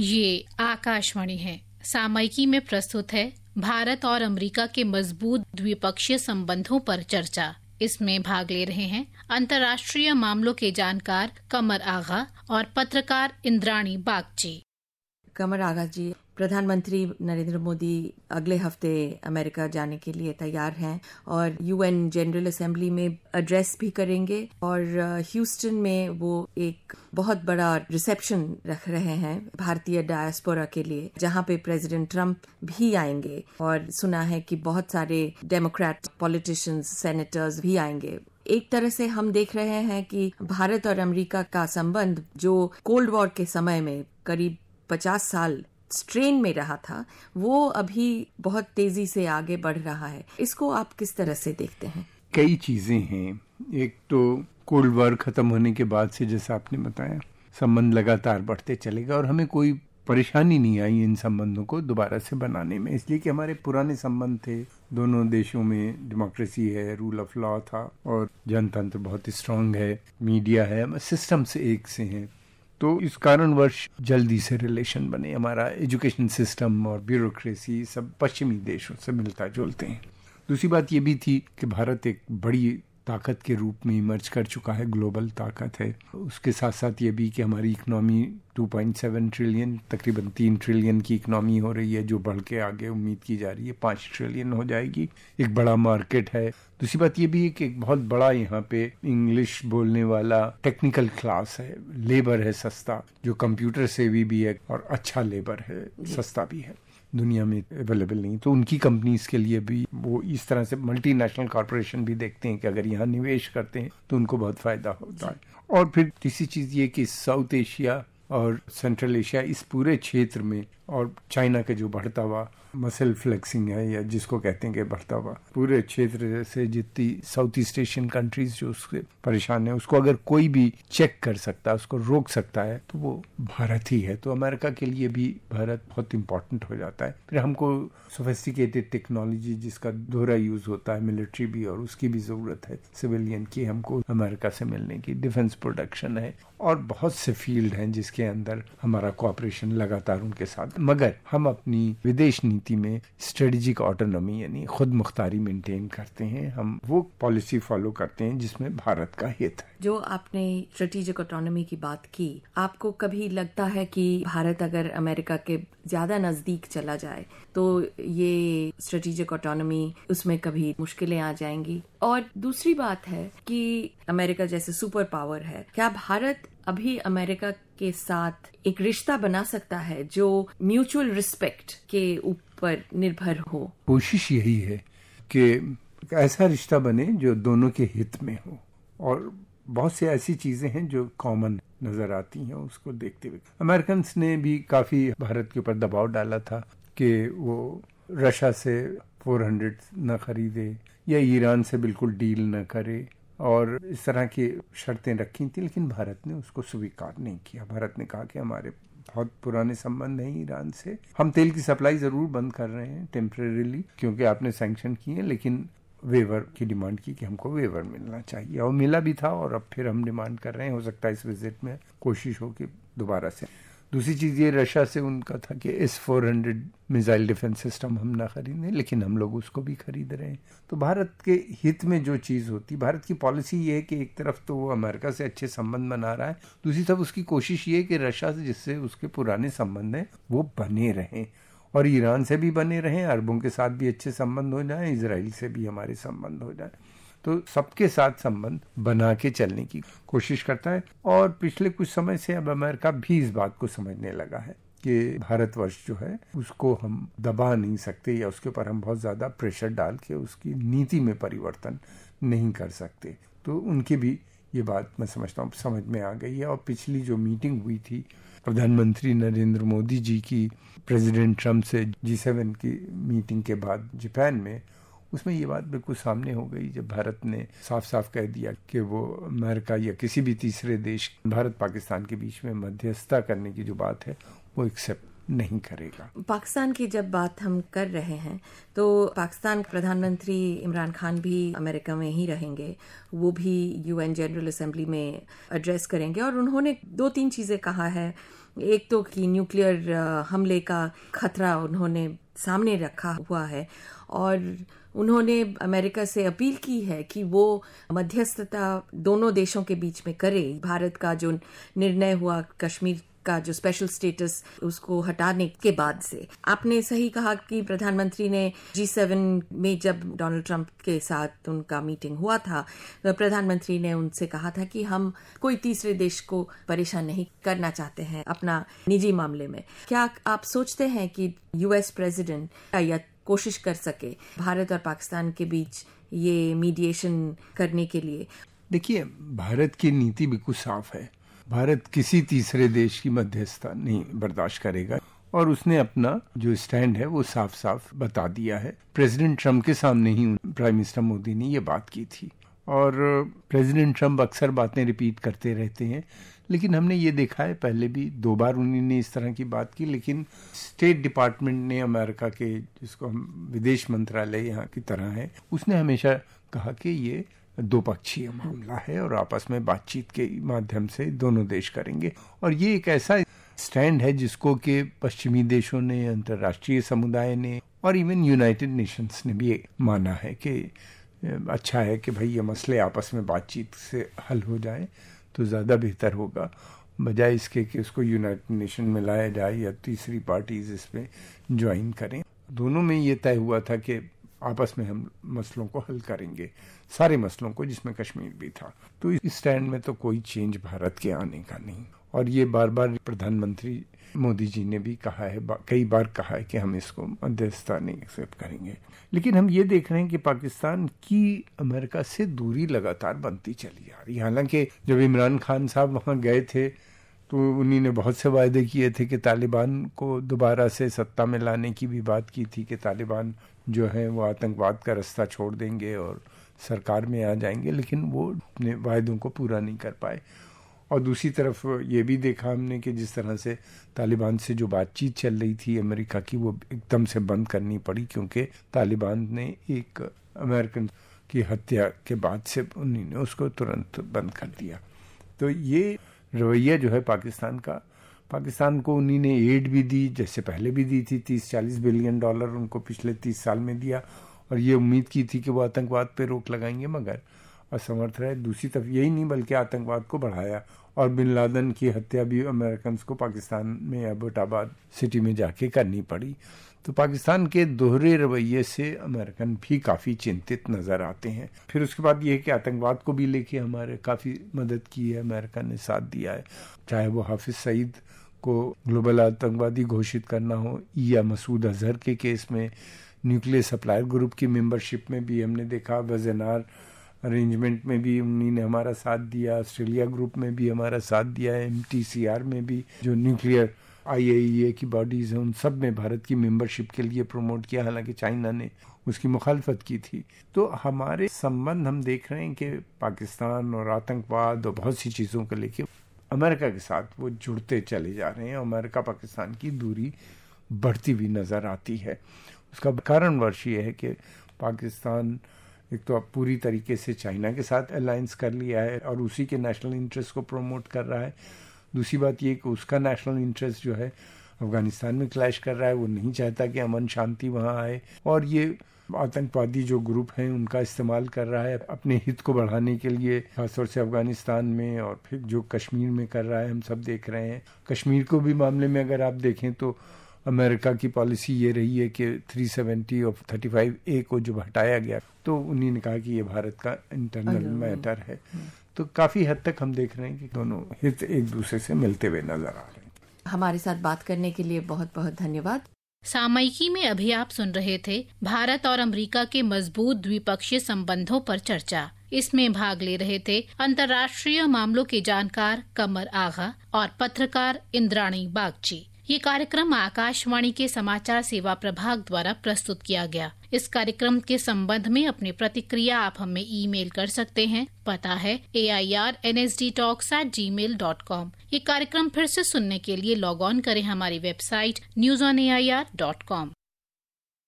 ये आकाशवाणी है। सामयिकी में प्रस्तुत है भारत और अमेरिका के मज़बूत द्विपक्षीय संबंधों पर चर्चा। इसमें भाग ले रहे हैं अंतर्राष्ट्रीय मामलों के जानकार कमर आगा और पत्रकार इंद्राणी बागची। कमर आगा जी प्रधानमंत्री नरेंद्र मोदी अगले हफ़्ते अमेरिका जाने के लिए तैयार हैं और यूएन जनरल असेंबली में एड्रेस भी करेंगे और ह्यूस्टन में वो एक बहुत बड़ा रिसेप्शन रख रहे हैं भारतीय डायस्पोरा के लिए, जहाँ पे प्रेसिडेंट ट्रंप भी आएँगे और सुना है कि बहुत सारे डेमोक्रेट पॉलिटिशियंस सेनेटर्स भी आएँगे। एक तरह से हम देख रहे हैं कि भारत और अमेरिका का संबंध जो कोल्ड वॉर के समय में करीब 50 साल स्ट्रेन में रहा था, वो अभी बहुत तेज़ी से आगे बढ़ रहा है। इसको आप किस तरह से देखते हैं? कई चीज़ें हैं। एक तो कोल्ड वॉर खत्म होने के बाद से जैसा आपने बताया, संबंध लगातार बढ़ते चलेगा और हमें कोई परेशानी नहीं आई इन संबंधों को दोबारा से बनाने में। इसलिए कि हमारे पुराने संबंध थे। दोनों देशों में डेमोक्रेसी है रूल ऑफ़ लॉ था और जनतंत्र बहुत स्ट्रांग है मीडिया है सिस्टम से एक से हैं। तो इस कारणवश जल्दी से रिलेशन बने। हमारा एजुकेशन सिस्टम और ब्यूरोक्रेसी सब पश्चिमी देशों से मिलता जुलते हैं। दूसरी बात ये भी थी कि भारत एक बड़ी ताकत के रूप में इमर्ज कर चुका है ग्लोबल ताकत है। उसके साथ साथ ये भी कि हमारी इकोनॉमी 2.7 ट्रिलियन तकरीबन तीन ट्रिलियन की इकोनॉमी हो रही है जो बढ़ के आगे उम्मीद की जा रही है पाँच ट्रिलियन हो जाएगी। एक बड़ा मार्केट है। दूसरी बात ये भी है कि एक बहुत बड़ा यहाँ पे इंग्लिश बोलने वाला टेक्निकल क्लास है। लेबर है सस्ता जो कंप्यूटर सेवी भी है और अच्छा लेबर है सस्ता भी है। दुनिया में अवेलेबल नहीं। तो उनकी कंपनीज़ के लिए भी वो इस तरह से मल्टीनेशनल कॉरपोरेशन भी देखते हैं कि अगर यहाँ निवेश करते हैं तो उनको बहुत फ़ायदा होता है। और फिर तीसरी चीज़ ये कि साउथ एशिया और सेंट्रल एशिया इस पूरे क्षेत्र में और चाइना का जो बढ़ता हुआ मसल फ्लेक्सिंग है या जिसको कहते हैं कि बढ़ता हुआ। पूरे क्षेत्र से जितनी साउथ ईस्ट एशियन कंट्रीज़ जो उससे परेशान है, उसको अगर कोई भी चेक कर सकता है उसको रोक सकता है तो वो भारत ही है। तो अमेरिका के लिए भी भारत बहुत इंपॉर्टेंट हो जाता है। फिर हमको सोफेस्टिकेटेड टेक्नोलॉजी जिसका दोहरा यूज़ होता है मिलिट्री भी और उसकी भी ज़रूरत है सिविलियन की हमको अमेरिका से मिलने की। डिफेंस प्रोडक्शन है। और बहुत से फ़ील्ड हैं जिसके अंदर हमारा कॉपरेशन लगातार उनके साथ। मगर हम अपनी विदेश नीति में स्ट्रेटेजिक ऑटोनॉमी यानी खुद मुख्तारी मेंटेन करते हैं। हम वो पॉलिसी फॉलो करते हैं जिसमें भारत का हित है। जो आपने स्ट्रेटेजिक ऑटोनॉमी की बात की, आपको कभी लगता है कि भारत अगर अमेरिका के ज़्यादा नज़दीक चला जाए तो ये स्ट्रेटेजिक ऑटोनॉमी उसमें कभी मुश्किलें आ जाएँगी? और दूसरी बात है कि अमेरिका जैसे सुपर पावर है। क्या भारत अभी अमेरिका के साथ एक रिश्ता बना सकता है जो म्यूचुअल रिस्पेक्ट के ऊपर निर्भर हो? कोशिश यही है कि ऐसा रिश्ता बने जो दोनों के हित में हो। और बहुत सी ऐसी चीज़ें हैं जो कॉमन नज़र आती हैं उसको देखते हुए। अमेरिकन ने भी काफ़ी भारत के ऊपर दबाव डाला था कि वो रशिया से 400 न खरीदे या ईरान से बिल्कुल डील न करे और इस तरह की शर्तें रखी थी, लेकिन भारत ने उसको स्वीकार नहीं किया। भारत ने कहा कि हमारे बहुत पुराने संबंध हैं ईरान से। हम तेल की सप्लाई ज़रूर बंद कर रहे हैं टेम्परेरीली क्योंकि आपने सैंक्शन किए हैं, लेकिन वेवर की डिमांड की कि हमको वेवर मिलना चाहिए। और मिला भी था और अब फिर हम डिमांड कर रहे हैं। हो सकता है इस विज़िट में कोशिश हो कि दोबारा से दूसरी चीज़ ये रशिया से उनका था कि S four hundred missile defence system हम ना खरीदें, लेकिन हम लोग उसको भी खरीद रहे हैं। तो भारत के हित में जो चीज़ होती, भारत की पॉलिसी ये है कि एक तरफ़ तो वो अमेरिका से अच्छे संबंध बना रहा है, दूसरी तरफ़ उसकी कोशिश ये है कि रशिया से जिससे उसके पुराने संबंध हैं, वो बने रहें। और ईरान से भी बने रहें, अरबों के साथ भी अच्छे संबंध हो जाए इसराइल से भी हमारे संबंध हो जाए। तो सबके साथ संबंध बना के चलने की कोशिश करता है। और पिछले कुछ समय से अब अमेरिका भी इस बात को समझने लगा है कि भारतवर्ष जो है, उसको हम दबा नहीं सकते या उसके ऊपर हम बहुत ज़्यादा प्रेशर डाल के उसकी नीति में परिवर्तन नहीं कर सकते। तो उनकी भी ये बात मैं समझता हूँ, समझ में आ गई है। और पिछली जो मीटिंग हुई थी प्रधानमंत्री नरेंद्र मोदी जी की, प्रेसिडेंट ट्रंप से जी सेवन की मीटिंग के बाद जापान में उसमें ये बात बिल्कुल सामने हो गई जब भारत ने साफ़ साफ़ कह दिया कि वो अमेरिका या किसी भी तीसरे देश, भारत पाकिस्तान के बीच में मध्यस्थता करने की जो बात है, वो एक्सेप्ट नहीं करेगा। पाकिस्तान की जब बात हम कर रहे हैं तो पाकिस्तान के प्रधानमंत्री इमरान खान भी अमेरिका में ही रहेंगे। वो भी यूएन जनरल असेंबली में एड्रेस करेंगे और उन्होंने दो तीन चीज़ें कहा है। एक तो कि न्यूक्लियर हमले का खतरा उन्होंने सामने रखा हुआ है और उन्होंने अमेरिका से अपील की है कि वो मध्यस्थता दोनों देशों के बीच में करे। भारत का जो निर्णय हुआ, कश्मीर का जो स्पेशल स्टेटस उसको हटाने के बाद से। आपने सही कहा कि प्रधानमंत्री ने जी सेवन में जब डोनाल्ड ट्रंप के साथ उनका मीटिंग हुआ था तो प्रधानमंत्री ने उनसे कहा था कि हम कोई तीसरे देश को परेशान नहीं करना चाहते हैं अपना निजी मामले में। क्या आप सोचते हैं कि यूएस प्रेसिडेंट या कोशिश कर सके भारत और पाकिस्तान के बीच ये मीडिएशन करने के लिए। देखिए, भारत की नीति बिल्कुल साफ़ है। भारत किसी तीसरे देश की मध्यस्थता नहीं, बर्दाश्त करेगा। और उसने अपना जो स्टैंड है, वो साफ़ साफ़ बता दिया है। प्रेसिडेंट ट्रंप के सामने ही प्राइम मिनिस्टर मोदी ने ये बात की थी। और प्रेसिडेंट ट्रंप अक्सर बातें रिपीट करते रहते हैं। लेकिन हमने ये देखा है, पहले भी दो बार उन्होंने इस तरह की बात की, लेकिन स्टेट डिपार्टमेंट ने अमेरिका के, जिसको हम विदेश मंत्रालय यहाँ की तरह है, उसने हमेशा कहा कि ये दो पक्षीय मामला है और आपस में बातचीत के माध्यम से दोनों देश करेंगे। और ये एक ऐसा स्टैंड है जिसको कि पश्चिमी देशों ने, अंतर्राष्ट्रीय समुदाय ने और इवन यूनाइटेड नेशंस ने भी माना है कि अच्छा है कि भाई ये मसले आपस में बातचीत से हल हो जाए तो ज़्यादा बेहतर होगा। बजाय इसके कि उसको यूनाइटेड नेशन में लाया जाए या तीसरी पार्टीज़ इसमें ज्वाइन करें। दोनों में ये तय हुआ था कि आपस में हम मसलों को हल करेंगे, सारे मसलों को जिसमें कश्मीर भी था। तो इस स्टैंड में तो कोई चेंज भारत के आने का नहीं। और ये बार बार प्रधानमंत्री मोदी जी ने भी कहा है कई बार कहा है कि हम इसको मध्यस्थता नहीं एक्सेप्ट करेंगे। लेकिन हम ये देख रहे हैं कि पाकिस्तान की अमेरिका से दूरी लगातार बनती चली आ रही है। हालाँकि जब इमरान खान साहब वहाँ गए थे तो उन्हीं ने बहुत से वायदे किए थे कि तालिबान को दोबारा से सत्ता में लाने की भी बात की थी कि तालिबान जो है वो आतंकवाद का रास्ता छोड़ देंगे और सरकार में आ जाएँगे, लेकिन वो अपने वायदों को पूरा नहीं कर पाए। और दूसरी तरफ़ ये भी देखा हमने कि जिस तरह से तालिबान से जो बातचीत चल रही थी अमेरिका की, वो एकदम से बंद करनी पड़ी क्योंकि तालिबान ने एक अमेरिकन की हत्या के बाद से उन्होंने उसको तुरंत बंद कर दिया। तो ये रवैया जो है पाकिस्तान का, पाकिस्तान को उन्हीं ने एड भी दी, जैसे पहले भी दी थी, तीस चालीस बिलियन डॉलर उनको पिछले तीस साल में दिया और ये उम्मीद की थी कि वो आतंकवाद पे रोक लगाएँगे, मगर असमर्थ रहे। दूसरी तरफ़ यही नहीं, बल्कि आतंकवाद को बढ़ाया और बिन लादन की हत्या भी अमेरिकन को पाकिस्तान में एबोटाबाद सिटी में जाके करनी पड़ी। तो पाकिस्तान के दोहरे रवैये से अमेरिकन भी काफ़ी चिंतित नज़र आते हैं। फिर उसके बाद ये कि आतंकवाद को भी लेके हमारे काफ़ी मदद की है, अमेरिका ने साथ दिया है। चाहे वो हाफिज सईद को ग्लोबल आतंकवादी घोषित करना हो, या मसूद अजहर के केस में न्यूक्लियर सप्लायर ग्रुप की मेंबरशिप में भी हमने देखा, वजनार अरेंजमेंट में भी उन्हीं ने हमारा साथ दिया ऑस्ट्रेलिया ग्रुप में भी हमारा साथ दिया एमटीसीआर में भी, जो न्यूक्लियर आई की बॉडीज हैं, उन सब में भारत की मेंबरशिप के लिए प्रमोट किया। हालाँकि चाइना ने उसकी मुखालफत की थी। तो हमारे संबंध हम देख रहे हैं कि पाकिस्तान और आतंकवाद और बहुत सी चीज़ों को लेके अमेरिका के साथ वो जुड़ते चले जा रहे हैं। अमेरिका पाकिस्तान की दूरी बढ़ती हुई नज़र आती है। उसका कारण वर्ष ये है कि पाकिस्तान एक तो अब पूरी तरीके से चाइना के साथ अलायंस कर लिया है और उसी के नेशनल इंटरेस्ट को प्रमोट कर रहा है। दूसरी बात ये कि उसका नेशनल इंटरेस्ट जो है अफ़गानिस्तान में क्लैश कर रहा है, वो नहीं चाहता कि अमन शांति वहाँ आए। और ये आतंकवादी जो ग्रुप हैं, उनका इस्तेमाल कर रहा है अपने हित को बढ़ाने के लिए, खासतौर से अफ़गानिस्तान में और फिर जो कश्मीर में कर रहा है, हम सब देख रहे हैं। कश्मीर को भी मामले में अगर आप देखें तो अमेरिका की पॉलिसी ये रही है कि 370 और 35 ए को जब हटाया गया तो उन्हीं ने कहा कि ये भारत का इंटरनल मैटर है। तो काफ़ी हद तक हम देख रहे हैं कि दोनों हित एक दूसरे से मिलते हुए नज़र आ रहे हैं। हमारे साथ बात करने के लिए बहुत बहुत धन्यवाद। सामयिकी में अभी आप सुन रहे थे भारत और अमेरिका के मज़बूत द्विपक्षीय संबंधों पर चर्चा। इसमें भाग ले रहे थे अंतर्राष्ट्रीय मामलों के जानकार कमर आगा और पत्रकार इंद्राणी बागची। ये कार्यक्रम आकाशवाणी के समाचार सेवा प्रभाग द्वारा प्रस्तुत किया गया। इस कार्यक्रम के संबंध में अपनी प्रतिक्रिया आप हमें ईमेल कर सकते हैं। पता है A I R N S D talks at Gmail dot com ये कार्यक्रम फिर से सुनने के लिए लॉग ऑन करें हमारी website news on A I R dot com